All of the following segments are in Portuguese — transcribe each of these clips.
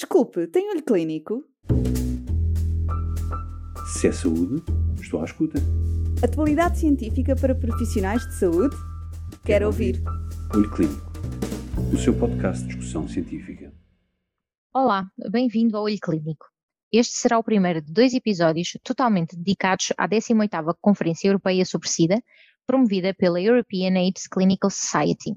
Desculpe, tem olho clínico? Se é saúde, estou à escuta. Atualidade científica para profissionais de saúde? Quero, Quero ouvir. Olho Clínico, o seu podcast de discussão científica. Olá, bem-vindo ao Olho Clínico. Este será o primeiro de dois episódios totalmente dedicados à 18ª Conferência Europeia sobre SIDA, promovida pela European AIDS Clinical Society.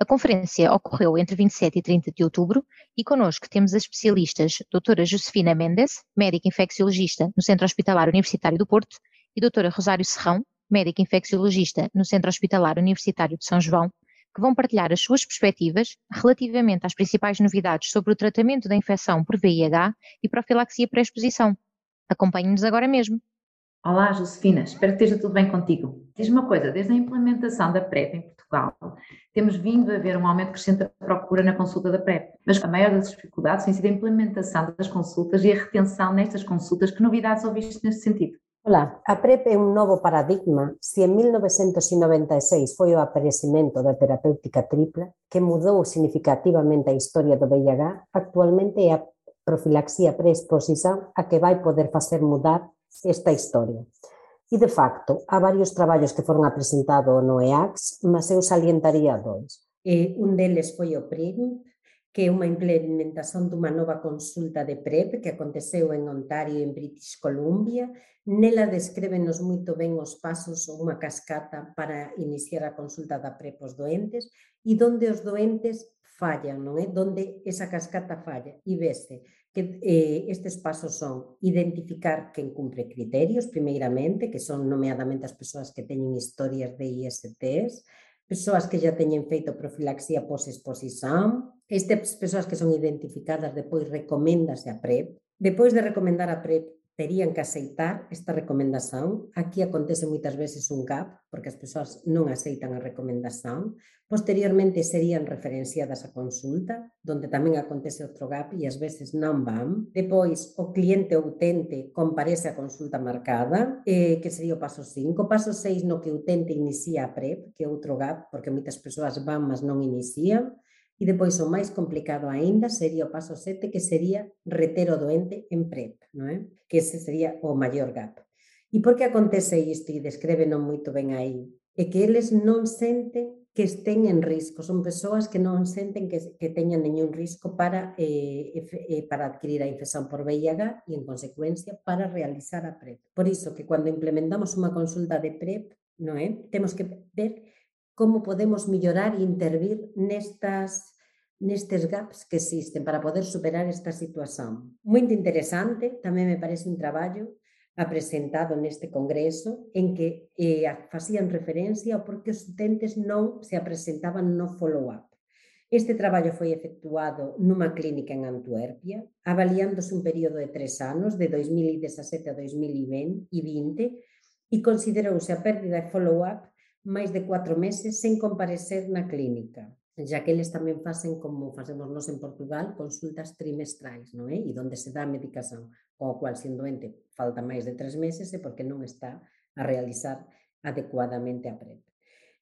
A conferência ocorreu entre 27 e 30 de outubro e connosco temos as especialistas doutora Josefina Mendes, médica infecciologista no Centro Hospitalar Universitário do Porto, e doutora Rosário Serrão, médica infecciologista no Centro Hospitalar Universitário de São João, que vão partilhar as suas perspectivas relativamente às principais novidades sobre o tratamento da infecção por VIH e profilaxia pré-exposição. Acompanhe-nos agora mesmo. Olá, Josefina, espero que esteja tudo bem contigo. Diz uma coisa, desde a implementação da PrEP em Portugal, temos vindo a ver um aumento crescente da procura na consulta da PrEP, mas a maior das dificuldades tem sido a implementação das consultas e a retenção nestas consultas. Que novidades ouviste neste sentido? Olá, a PrEP é un novo paradigma se en 1996 foi o aparecimento da terapéutica tripla que mudou significativamente a historia do VIH, actualmente é a profilaxía preexposición a que vai poder facer mudar esta historia. E, de facto, há varios traballos que foron apresentados no EACS, mas eu salientaría dois. E un deles foi o PRIM, que é unha implementación dunha nova consulta de PREP que aconteceu en Ontario, en British Columbia. Nela descrebenos moito ben os pasos ou unha cascata para iniciar a consulta da PREP aos doentes e donde os doentes fallan, non é? Donde esa cascata falla e vese que eh, estes pasos son identificar quen cumpre criterios, primeiramente, que son nomeadamente as persoas que teñen historias de ISTs, persoas que já teñen feito profilaxia posexposición, estas persoas que son identificadas depois recoméndase a PrEP, depois de recomendar a PrEP terían que aceitar esta recomendación. Aquí acontece moitas veces un gap, porque as persoas non aceitan a recomendación. Posteriormente serían referenciadas a consulta, onde tamén acontece outro gap e ás veces non van. Depois, o cliente ou utente comparece a consulta marcada, eh, que sería o paso 5. Paso 6, no que o utente inicia a PrEP, que é outro gap, porque moitas persoas van, mas non inician. E depois o máis complicado aínda sería o paso 7, que sería reter o doente en PrEP, non é? Que ese sería o maior gap. E por que acontece isto? E describe non moito ben aí. É que eles non senten que estén en risco, son persoas que non senten que, que teñan nenhum risco para, eh, eh, para adquirir a infección por VIH e, en consecuencia, para realizar a PrEP. Por iso que cando implementamos unha consulta de PrEP, non é? temos que ver como podemos mellorar e intervir nestas nestes gaps que existen para poder superar esta situación. Muito interesante, tamén me parece un traballo apresentado neste congreso en que eh, facían referencia ao porque os utentes non se apresentaban no follow-up. Este traballo foi efectuado nunha clínica en Antuerpia, avaliándose un período de tres anos, de 2017 a 2020, e considerouse a pérdida de follow-up máis de cuatro meses sen comparecer na clínica xa que eles tamén facen como facemos nós en Portugal, consultas trimestrais, non é? E donde se dá a medicación, co cual sendo doente falta máis de tres meses e porque non está a realizar adecuadamente a PrEP.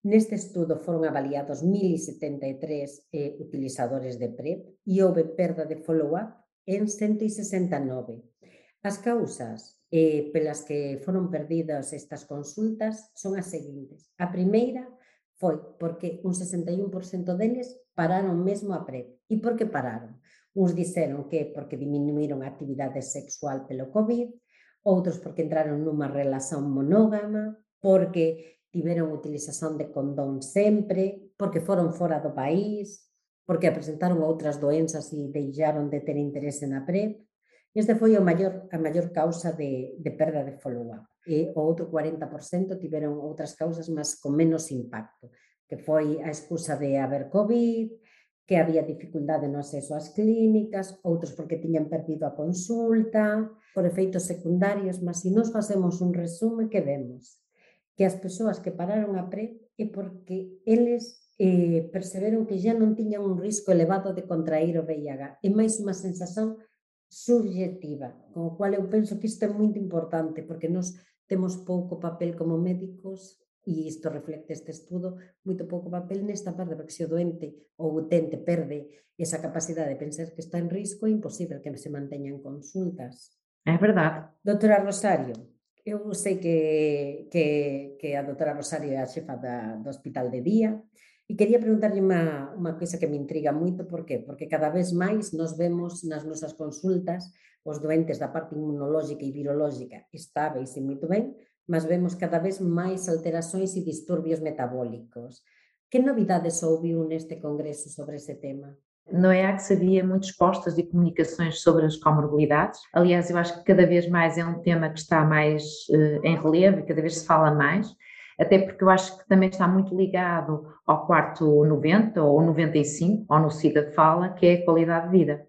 Neste estudo foron avaliados 1073 eh, utilizadores de PrEP e houve perda de follow-up en 169. As causas eh, pelas que foron perdidas estas consultas son as seguintes. A primeira foi porque un 61% deles pararon mesmo a PrEP. E por que pararon? Uns dixeron que porque diminuíron a actividade sexual pelo COVID, outros porque entraron nunha relación monógama, porque tiveron utilización de condón sempre, porque foron fora do país, porque apresentaron outras doenzas e deixaron de ter interese na PrEP. Este foi o maior, a maior causa de, de perda de follow-up. E o outro 40% tiveron outras causas, mas con menos impacto, que foi a excusa de haber COVID, que había dificultade no acceso ás clínicas, outros porque tiñan perdido a consulta, por efeitos secundarios, mas se nos facemos un resume que vemos que as persoas que pararon a PrEP é porque eles eh, perceberon que xa non tiñan un risco elevado de contrair o VIH. É máis unha sensación subjetiva, con o cual eu penso que isto é moito importante, porque nos temos pouco papel como médicos, e isto reflecte este estudo, moito pouco papel nesta parte, porque se o doente ou o utente perde esa capacidade de pensar que está en risco, é imposible que se manteñan consultas. É verdade. Doutora Rosario, eu sei que, que, que a doutora Rosario é a xefa da, do Hospital de Día, E quería preguntarlle unha, unha coisa que me intriga moito, por qué? Porque cada vez máis nos vemos nas nosas consultas os doentes da parte inmunológica e virológica estáveis e moito ben, mas vemos cada vez máis alterações e disturbios metabólicos. Que novidades ouviu neste congresso sobre esse tema? No EAC havia muitos postas e comunicações sobre as comorbilidades. Aliás, eu acho que cada vez mais é um tema que está mais uh, em relevo e cada vez se fala mais até porque eu acho que também está muito ligado ao quarto 90 ou 95, ou no SIDA Fala, que é a qualidade de vida.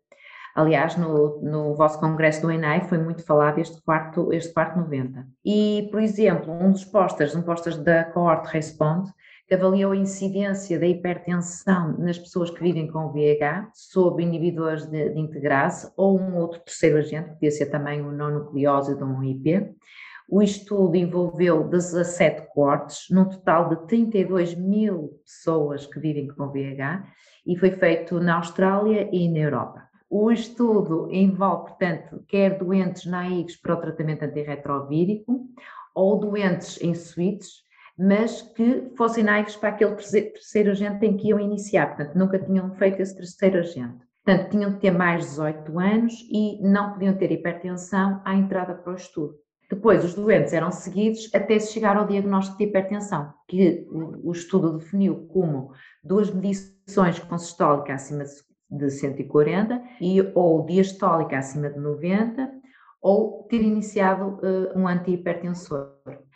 Aliás, no, no vosso congresso do ENAI foi muito falado este quarto, este quarto 90. E, por exemplo, um dos posters, um posters da Cohort Responde, que avaliou a incidência da hipertensão nas pessoas que vivem com VIH sob inibidores de, de integrase ou um outro terceiro agente, podia ser também o não nucleose de um IP, o estudo envolveu 17 cortes, num total de 32 mil pessoas que vivem com VIH, e foi feito na Austrália e na Europa. O estudo envolve, portanto, quer doentes naivos para o tratamento antirretrovírico ou doentes em suítes, mas que fossem naivos para aquele terceiro agente em que iam iniciar, portanto, nunca tinham feito esse terceiro agente. Portanto, tinham de ter mais de 18 anos e não podiam ter hipertensão à entrada para o estudo. Depois, os doentes eram seguidos até se chegar ao diagnóstico de hipertensão, que o, estudo definiu como duas medições consistólica acima de 140 e, ou diastólica acima de 90, ou ter iniciado uh, um antihipertensor.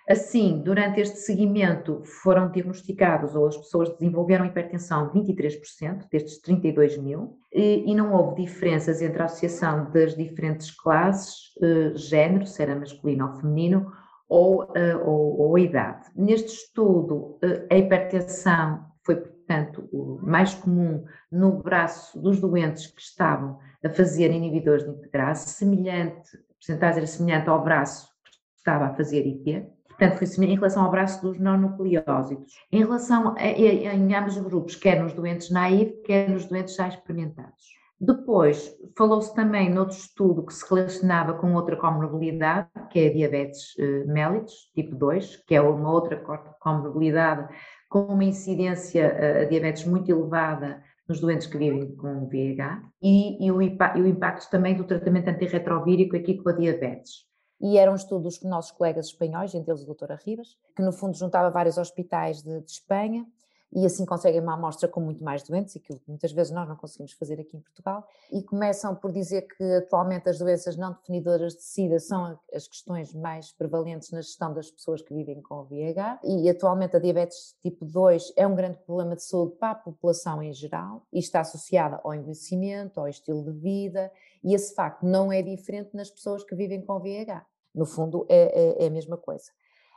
Assim, durante este seguimento foram diagnosticados ou as pessoas desenvolveram hipertensão 23% destes 32 mil e, e, não houve diferenças entre a associação das diferentes classes, eh, género, se era masculino ou feminino, ou, eh, ou, ou idade. Neste estudo, eh, a hipertensão foi, portanto, o mais comum no braço dos doentes que estavam a fazer inibidores de integrase, semelhante, a porcentagem era semelhante ao braço que estava a fazer IP. Portanto, foi em relação ao braço dos não nucleósitos. Em relação a, em ambos os grupos, quer nos doentes naivos, quer nos doentes já experimentados. Depois, falou-se também noutro estudo que se relacionava com outra comorbilidade, que é a diabetes uh, mellitus, tipo 2, que é uma outra comorbilidade com uma incidência uh, a diabetes muito elevada nos doentes que vivem com VIH, e, e, o, e o impacto também do tratamento antirretrovírico aqui com a diabetes e era um estudo dos nossos colegas espanhóis, entre eles a doutora Ribas, que no fundo juntava vários hospitais de, de Espanha e assim conseguem uma amostra com muito mais doentes, aquilo que muitas vezes nós não conseguimos fazer aqui em Portugal, e começam por dizer que atualmente as doenças não definidoras de SIDA são as questões mais prevalentes na gestão das pessoas que vivem com VIH, e atualmente a diabetes tipo 2 é um grande problema de saúde para a população em geral, e está associada ao envelhecimento, ao estilo de vida, e esse facto não é diferente nas pessoas que vivem com VIH. No fundo, é, é, é a mesma coisa.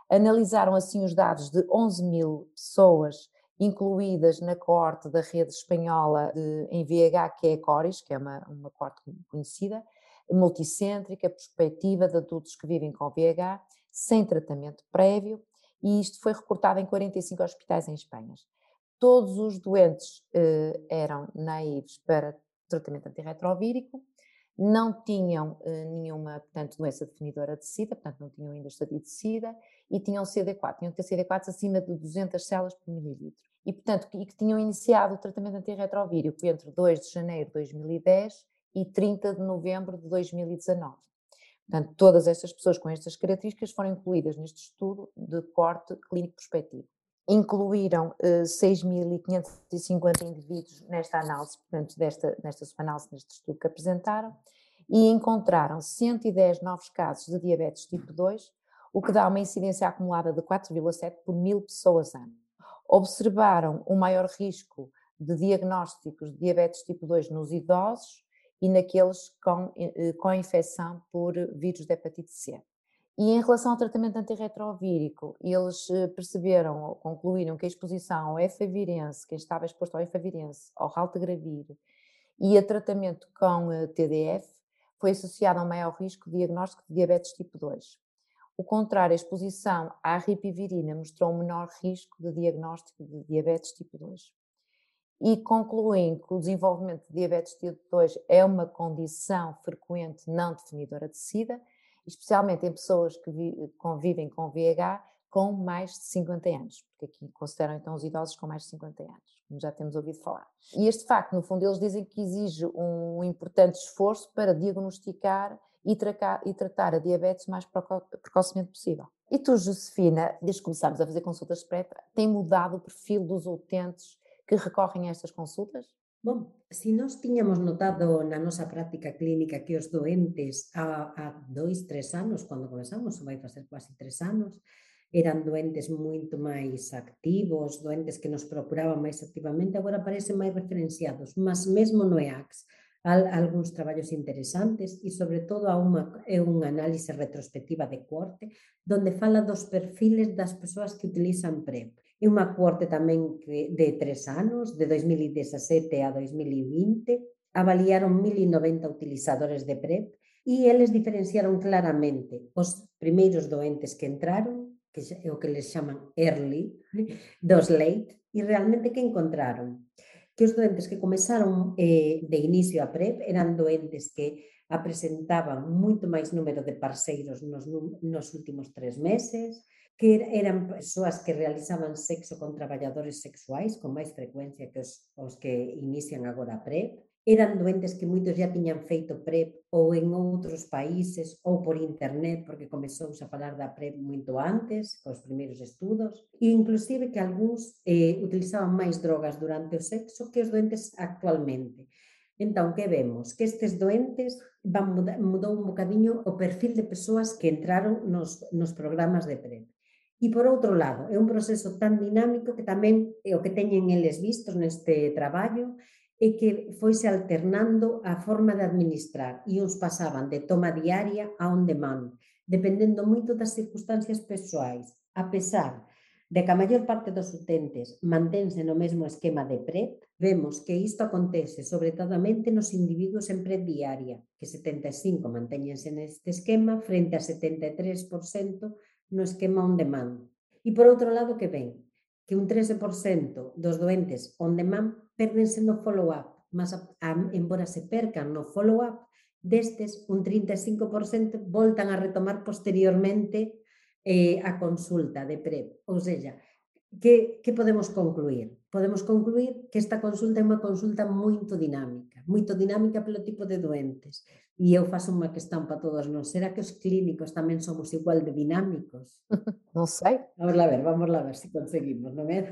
Analisaram assim os dados de 11 mil pessoas incluídas na coorte da rede espanhola de, em VH, que é a CORIS, que é uma, uma coorte conhecida, multicêntrica, prospectiva de adultos que vivem com VH, sem tratamento prévio, e isto foi recortado em 45 hospitais em Espanha. Todos os doentes eh, eram naivos para tratamento antirretrovírico, não tinham eh, nenhuma, portanto, doença definidora de SIDA, portanto, não tinham ainda estadio de SIDA, e tinham CD4, tinham que ter CD4 acima de 200 células por mililitro. E, portanto, e que tinham iniciado o tratamento antirretrovírico entre 2 de janeiro de 2010 e 30 de novembro de 2019. Portanto, todas estas pessoas com estas características foram incluídas neste estudo de corte clínico prospectivo incluíram uh, 6.550 indivíduos nesta análise, portanto, desta, nesta análise, neste estudo que apresentaram, e encontraram 110 novos casos de diabetes tipo 2, o que dá uma incidência acumulada de 4,7 por mil pessoas ano. Observaram um maior risco de diagnósticos de diabetes tipo 2 nos idosos e naqueles com, eh, com infecção por vírus de hepatite C. E em relação ao tratamento antirretrovírico, eles eh, perceberam ou concluíram que a exposição ao efavirense, quem estava exposto ao efavirense, ao raltegravir e a tratamento com eh, TDF foi associado a um maior risco de diagnóstico de diabetes tipo 2. o contrário, a exposição à ripivirina mostrou um menor risco de diagnóstico de diabetes tipo 2. E concluem que o desenvolvimento de diabetes tipo 2 é uma condição frequente não definidora de SIDA, especialmente em pessoas que convivem com VIH com mais de 50 anos, porque aqui consideram então os idosos com mais de 50 anos, como já temos ouvido falar. E este facto, no fundo, eles dizem que exige um importante esforço para diagnosticar e, tracar, e tratar a diabetes o mais precocemente possível. E tu, Josefina, desde que começámos a fazer consultas PrEP, tem mudado o perfil dos utentes que recorrem a estas consultas? Bom, se nós tiñamos notado na nosa práctica clínica que os doentes a, a dois, tres anos, cando comenzamos, vai facer quasi tres anos, eran doentes moito máis activos, doentes que nos procuraban máis activamente, agora parecen máis referenciados, mas mesmo no EACS, al, algúns traballos interesantes e, sobre todo, a unha, é unha análise retrospectiva de corte, donde fala dos perfiles das persoas que utilizan PrEP É unha corte tamén de tres anos, de 2017 a 2020, avaliaron 1090 utilizadores de PrEP e eles diferenciaron claramente os primeiros doentes que entraron que é o que les chaman early, dos late, e realmente que encontraron? Que os doentes que comezaron eh, de inicio a PrEP eran doentes que apresentaban moito máis número de parceiros nos, nos últimos tres meses, que eran persoas que realizaban sexo con traballadores sexuais con máis frecuencia que os, os que inician agora a PrEP, eran doentes que moitos ya tiñan feito PrEP ou en outros países ou por internet, porque comezou a falar da PrEP moito antes, cos primeiros estudos, e inclusive que algúns eh, utilizaban máis drogas durante o sexo que os doentes actualmente. Entón, que vemos? Que estes doentes van mudar, mudou un bocadiño o perfil de persoas que entraron nos, nos programas de PrEP. E por outro lado, é un proceso tan dinámico que tamén é eh, o que teñen eles vistos neste traballo é que foise alternando a forma de administrar e uns pasaban de toma diaria a on demand, dependendo moito das circunstancias persoais, a pesar de que a maior parte dos utentes mantense no mesmo esquema de PREP, vemos que isto acontece sobretadamente nos individuos en PREP diaria, que 75 mantéñense neste esquema frente a 73% no esquema on demand. E por outro lado que ven que un 13% dos doentes on demand perdense no follow-up, mas a, a, embora se percan no follow-up, destes un 35% voltan a retomar posteriormente eh, a consulta de PREP. Ou seja, que, que podemos concluir? Podemos concluir que esta consulta é unha consulta moito dinámica moito dinámica pelo tipo de doentes. E eu faço unha questão para todos nós. Será que os clínicos tamén somos igual de dinámicos? Non sei. Vamos lá ver, vamos lá ver se conseguimos, non é?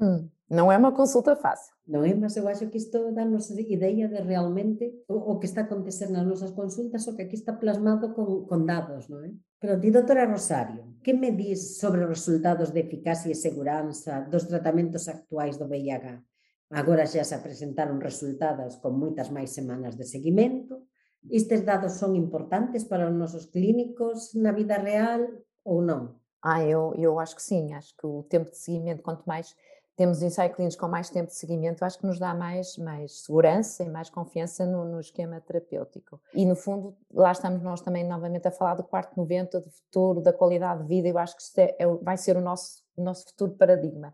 Hum, non é unha consulta fácil. Non é, mas eu acho que isto dá-nos ideia de realmente o, o que está a acontecer nas nosas consultas, o que aquí está plasmado con, con dados, non é? Pero ti, doutora Rosario, que me dis sobre os resultados de eficacia e seguranza dos tratamentos actuais do VIH? Agora xa se presentaron resultados con moitas máis semanas de seguimento, Estes dados son importantes para os nosos clínicos na vida real ou não? Ah, eu, eu acho que sim, acho que o tempo de seguimento, quanto mais temos ensaio clínicos com mais tempo de seguimento, acho que nos dá mais, mais segurança e mais confiança no, no, esquema terapêutico. E no fundo, lá estamos nós também novamente a falar do quarto 90, do futuro, da qualidade de vida, eu acho que isto é, é, vai ser o nosso, o nosso futuro paradigma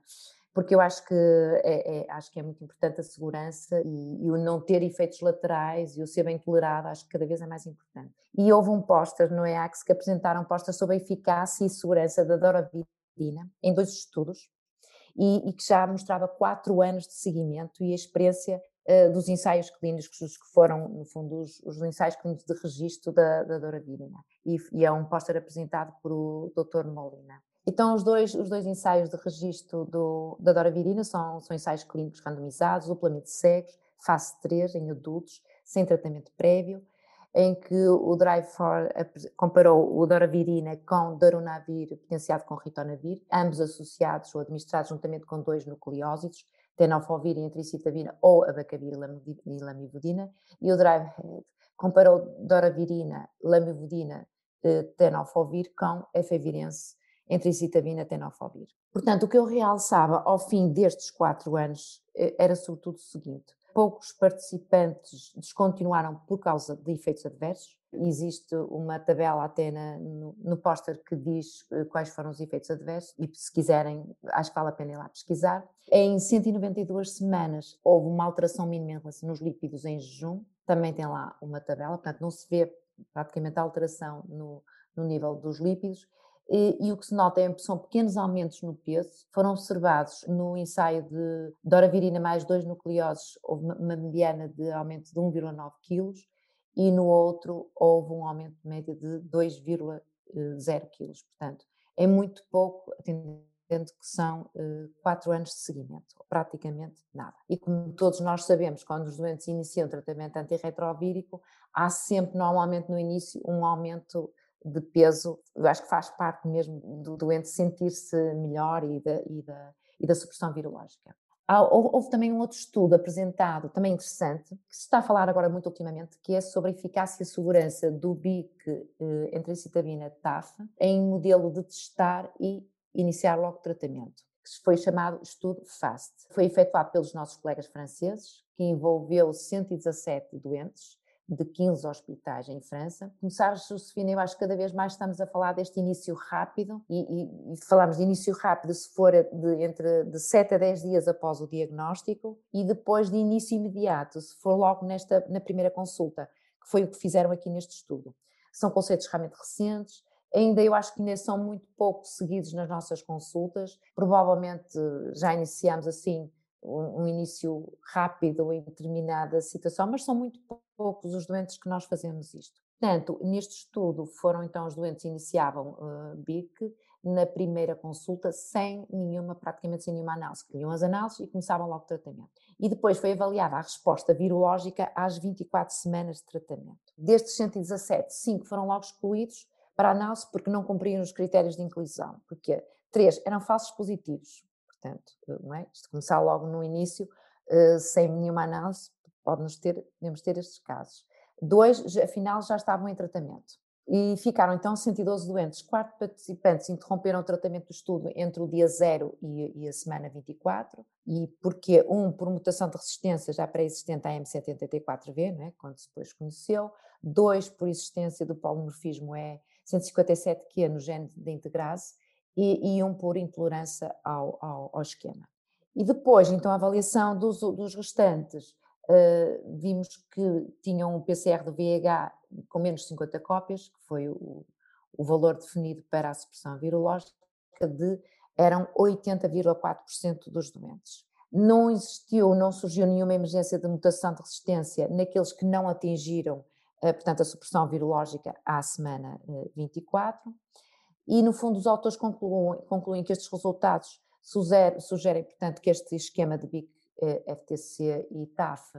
porque eu acho que é, é, acho que é muito importante a segurança e, e, o não ter efeitos laterais e o ser bem tolerado, acho que cada vez é mais importante. E houve um póster no EAX que apresentaram póster sobre a eficácia e segurança da doravirina em dois estudos e, e, que já mostrava quatro anos de seguimento e a experiência uh, dos ensaios clínicos que foram, no fundo, os, os ensaios clínicos de registro da, da doravirina. E, e é um póster apresentado por o Dr. Molina. Então, os dois, os dois ensaios de registro do, da doravirina são, são ensaios clínicos randomizados, duplamente cegos, fase 3, em adultos, sem tratamento prévio, em que o Drive4 comparou o doravirina com darunavir potenciado com ritonavir, ambos associados ou administrados juntamente com dois nucleósidos, tenofovir e antricitabina ou abacavir e lamivudina, e o Drive-Head comparou doravirina, lamivudina, eh, tenofovir com efevirense entre citabina e tenofovir. Portanto, o que eu realçava ao fim destes quatro anos eh, era sobretudo o seguinte: poucos participantes descontinuaram por causa de efeitos adversos. Existe uma tabela até na, no, no póster que diz eh, quais foram os efeitos adversos e se quiserem, acho que vale a pena ir lá pesquisar. Em 192 semanas houve uma alteração mínima nos lípidos em jejum, também tem lá uma tabela, portanto não se vê praticamente alteração no, no nível dos lípidos e, e, o que se nota é, são pequenos aumentos no peso. Foram observados no ensaio de doravirina mais dois nucleoses, houve uma mediana de aumento de 1,9 kg e no outro houve um aumento de média de 2,0 kg. Portanto, é muito pouco, atendendo que são uh, quatro anos de seguimento, praticamente nada. E como todos nós sabemos, quando os doentes iniciam tratamento antirretrovírico, há sempre, normalmente no início, um aumento de peso, eu acho que faz parte mesmo do doente sentir-se melhor e da, e, da, e da supressão virológica. Houve também um outro estudo apresentado, também interessante, que se está a falar agora muito ultimamente, que é sobre a eficácia e segurança do BIC eh, entre citabina TAF em modelo de testar e iniciar logo tratamento, que foi chamado estudo FAST. Foi efetuado pelos nossos colegas franceses, que envolveu 117 doentes, de 15 hospitais em França. Começares, Josefina, eu acho que cada vez mais estamos a falar deste início rápido e, e, e falamos de início rápido se for de, entre de 7 a 10 dias após o diagnóstico e depois de início imediato, se for logo nesta, na primeira consulta, que foi o que fizeram aqui neste estudo. São conceitos realmente recentes, ainda eu acho que ainda são muito pouco seguidos nas nossas consultas, provavelmente já iniciamos assim um, um início rápido em determinada situação, mas são muito poucos os doentes que nós fazemos isto. Portanto, neste estudo foram então os doentes iniciavam uh, BIC na primeira consulta sem nenhuma, praticamente sem nenhuma análise, queriam as análises e começavam logo o tratamento. E depois foi avaliada a resposta virológica às 24 semanas de tratamento. Destes 117, 5 foram logo excluídos para análise porque não cumpriam os critérios de inclusão, porque três eram falsos positivos, Portanto, eh, não é? Isto começar logo no início, uh, sem nenhuma análise, pode-nos ter, podemos ter estes casos. Dois, afinal, já estavam em tratamento. E ficaram então 112 doentes. Quatro participantes interromperam o tratamento do estudo entre o dia 0 e, e, a semana 24. E porque, um, por mutação de resistência já pré-existente à M784V, não é? quando se depois conheceu. Dois, por existência do polimorfismo E157Q no gene de integrase e, e um por intolerância ao, ao, ao, esquema. E depois, então, a avaliação dos, dos restantes, uh, vimos que tinham um PCR do VH com menos de 50 cópias, que foi o, o valor definido para a supressão virológica, de eram 80,4% dos doentes. Não existiu, não surgiu nenhuma emergência de mutação de resistência naqueles que não atingiram, uh, portanto, a supressão virológica à semana uh, 24 e, no fundo, os autores concluem, concluem que estes resultados sugerem, sugerem, portanto, que este esquema de BIC, eh, FTC e TAF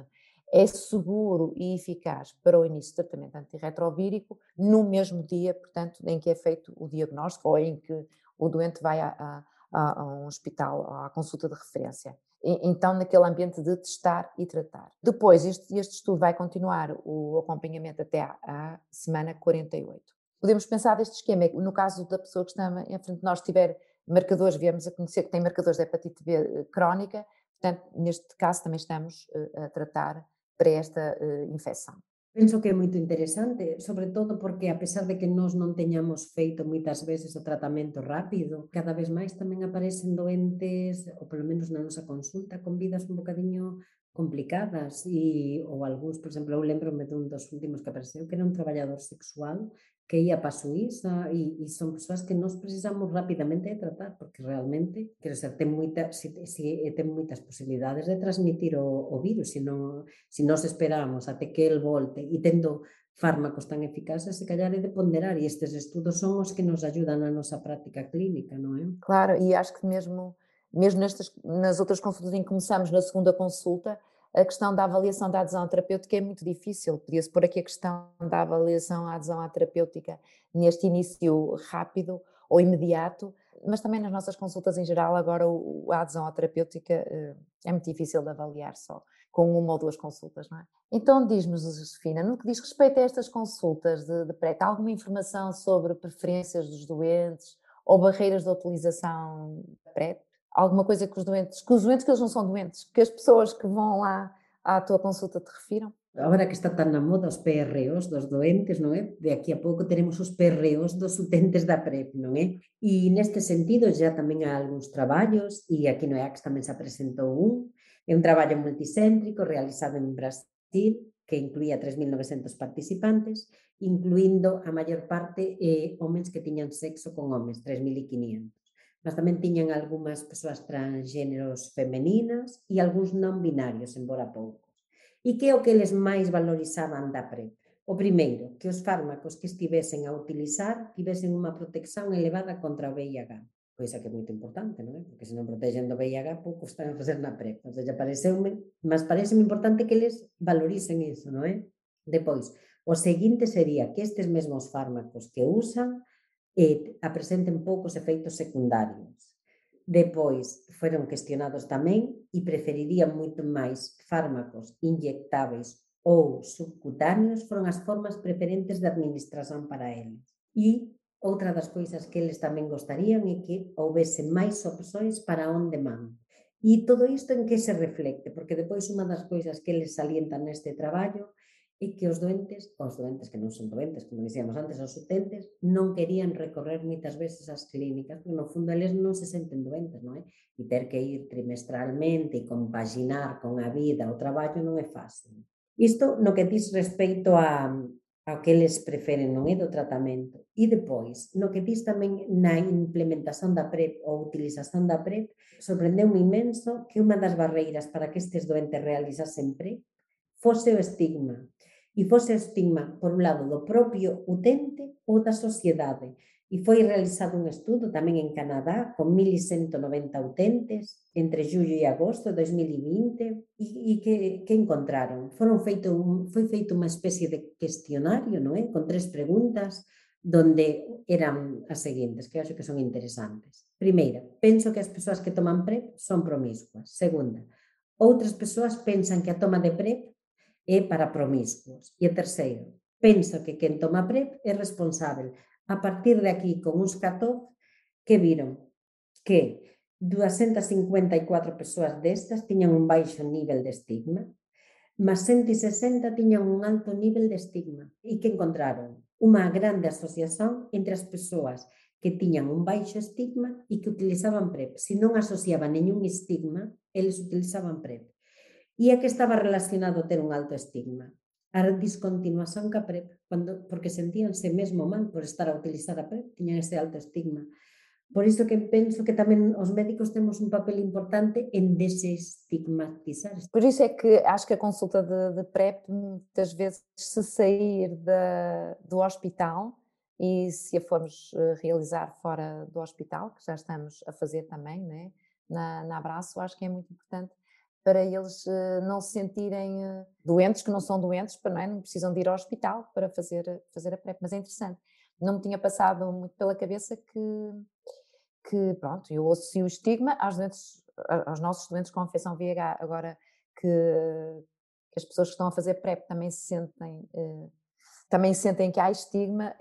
é seguro e eficaz para o início de tratamento antirretrovírico no mesmo dia, portanto, em que é feito o diagnóstico ou em que o doente vai a, a, a um hospital, à consulta de referência. então, naquele ambiente de testar e tratar. Depois, este, este estudo vai continuar o acompanhamento até à semana 48 podemos pensar deste esquema, é no caso da pessoa que está em frente de nós tiver marcadores, viemos a conhecer que tem marcadores de hepatite B eh, crónica, portanto, neste caso também estamos eh, a tratar para esta eh, infecção. Penso que é moito interesante, sobre todo porque a pesar de que nós non teñamos feito moitas veces o tratamento rápido, cada vez máis tamén aparecen doentes, ou polo menos na nosa consulta, con vidas un bocadiño complicadas e ou algúns, por exemplo, eu lembro-me dun dos últimos que apareceu que era un traballador sexual que ia para a Suíza e, e son persoas que nós precisamos rapidamente de tratar porque realmente, quero ser, ten, moita, si, si, ten moitas posibilidades de transmitir o, o virus se, non, se nós esperamos até que el volte e tendo fármacos tan eficaces, se calhar é de ponderar e estes estudos son os que nos ayudan na nosa práctica clínica, non é? Claro, e acho que mesmo, mesmo nestas, nas outras consultas em que começamos na segunda consulta, a questão da avaliação da adesão terapêutica é muito difícil. Podia-se pôr aqui a questão da avaliação à adesão à terapêutica neste início rápido ou imediato, mas também nas nossas consultas em geral, agora a adesão à terapêutica eh, é muito difícil de avaliar só com uma ou duas consultas, não é? Então diz-me, Josefina, no que diz respeito a estas consultas de, de PrEP, alguma informação sobre preferências dos doentes ou barreiras de utilização da PrEP? Alguma coisa que os doentes, que os doentes que eles não são doentes, que as pessoas que vão lá à tua consulta te refiram? Agora que está tan na moda os PROs dos doentes, non é? De aquí a pouco teremos os PROs dos utentes da PrEP, non é? E neste sentido xa tamén hai algúns traballos, e aquí no EAX tamén se apresentou un, é un traballo multicéntrico realizado en Brasil, que incluía 3.900 participantes, incluindo a maior parte eh, homens que tiñan sexo con homens, 3.500 mas tamén tiñan algunhas persoas transgéneros femeninas e algúns non binarios, embora poucos. E que é o que eles máis valorizaban da PrEP? O primeiro, que os fármacos que estivesen a utilizar tivesen unha protección elevada contra o VIH, coisa que é moito importante, non é? Porque se non protegen do VIH, pouco están a facer na PrEP. Ou seja, pareceume, mas pareceme importante que eles valoricen iso, non é? Depois, o seguinte sería que estes mesmos fármacos que usan e apresenten poucos efeitos secundarios. Depois foron cuestionados tamén e preferirían moito máis fármacos inyectáveis ou subcutáneos foron as formas preferentes de administración para eles. E outra das coisas que eles tamén gostarían é que houvese máis opções para on demand. E todo isto en que se reflecte, porque depois unha das coisas que eles salientan neste traballo e que os doentes, os doentes que non son doentes, como dicíamos antes, os utentes, non querían recorrer moitas veces as clínicas, porque no fundo eles non se senten doentes, non é? E ter que ir trimestralmente e compaginar con a vida o traballo non é fácil. Isto no que diz respecto a, a que eles preferen, non é do tratamento. E depois, no que diz tamén na implementación da PrEP ou utilización da PrEP, sorprendeu-me imenso que unha das barreiras para que estes doentes realizasen PrEP fose o estigma e fose estigma, por un lado, do propio utente ou da sociedade. E foi realizado un estudo tamén en Canadá con 1.190 utentes entre jullo e agosto de 2020 e, e que, que encontraron? Foron feito un, foi feito unha especie de questionario, non é? Con tres preguntas donde eran as seguintes, que acho que son interesantes. Primeira, penso que as persoas que toman PrEP son promiscuas. Segunda, outras persoas pensan que a toma de PrEP é para promiscuos. E terceiro, penso que quen toma PrEP é responsável. A partir de aquí, con uns cató que viron que 254 persoas destas tiñan un baixo nivel de estigma, mas 160 tiñan un alto nivel de estigma e que encontraron unha grande asociación entre as persoas que tiñan un baixo estigma e que utilizaban PrEP. Se non asociaban nenhum estigma, eles utilizaban PrEP. E a que estaba relacionado ter un alto estigma? A discontinuación ca PrEP, cando, porque sentíanse mesmo mal por estar a utilizar a PrEP, tiñan ese alto estigma. Por iso que penso que tamén os médicos temos un papel importante en desestigmatizar. Por iso é que acho que a consulta de, de PrEP, muitas vezes, se sair de, do hospital e se a formos eh, realizar fora do hospital, que já estamos a fazer também, né? na, na abraço, acho que é muito importante para eles uh, não se sentirem uh, doentes, que não são doentes, para, não, é? não precisam de ir ao hospital para fazer, fazer a PrEP. Mas é interessante. Não me tinha passado muito pela cabeça que, que pronto, eu associo o estigma aos, doentes, aos nossos doentes com infecção VIH. Agora que, que, as pessoas que estão a fazer PrEP também se sentem, uh, também sentem que há estigma,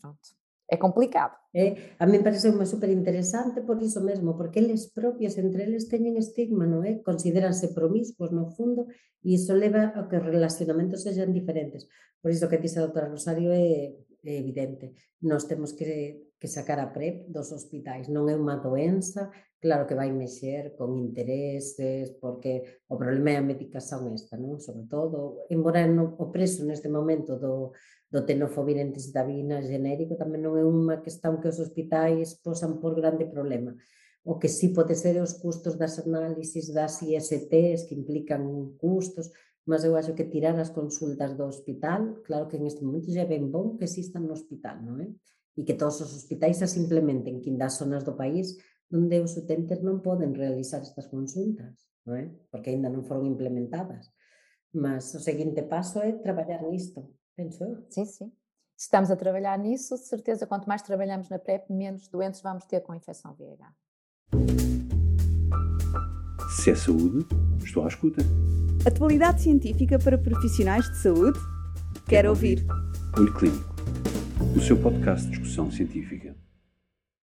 pronto, é complicado. Eh, a mí parece unha super interesante por iso mesmo, porque eles propios entre eles teñen estigma, non é? Consideranse promiscuos no fundo e iso leva a que os relacionamentos sexan diferentes. Por iso que dice a doutora Rosario é, é evidente. Nós temos que, que sacar a PrEP dos hospitais. Non é unha doenza, Claro que vai mexer con intereses, porque o problema é a medicación esta, non? Sobre todo, embora no, o preso neste momento do, do tenofovir entesdavina genérico tamén non é unha cuestión que os hospitais posan por grande problema. O que sí pode ser os custos das análisis das ISTs que implican custos, mas eu acho que tirar as consultas do hospital, claro que en este momento xa é ben bon que existan no hospital, non é? E que todos os hospitais as implementen, que das zonas do país onde os utentes non poden realizar estas consultas, non é? Porque aínda non foron implementadas. Mas o seguinte paso é traballar nisto, penso eu. Sim, sim. Estamos a trabalhar nisso, de certeza, quanto mais trabalhamos na PrEP, menos doentes vamos ter com infecção VIH. Se é saúde, estou à escuta. Atualidade científica para profissionais de saúde? Quero ouvir. Olho Clínico, o seu podcast de discussão científica.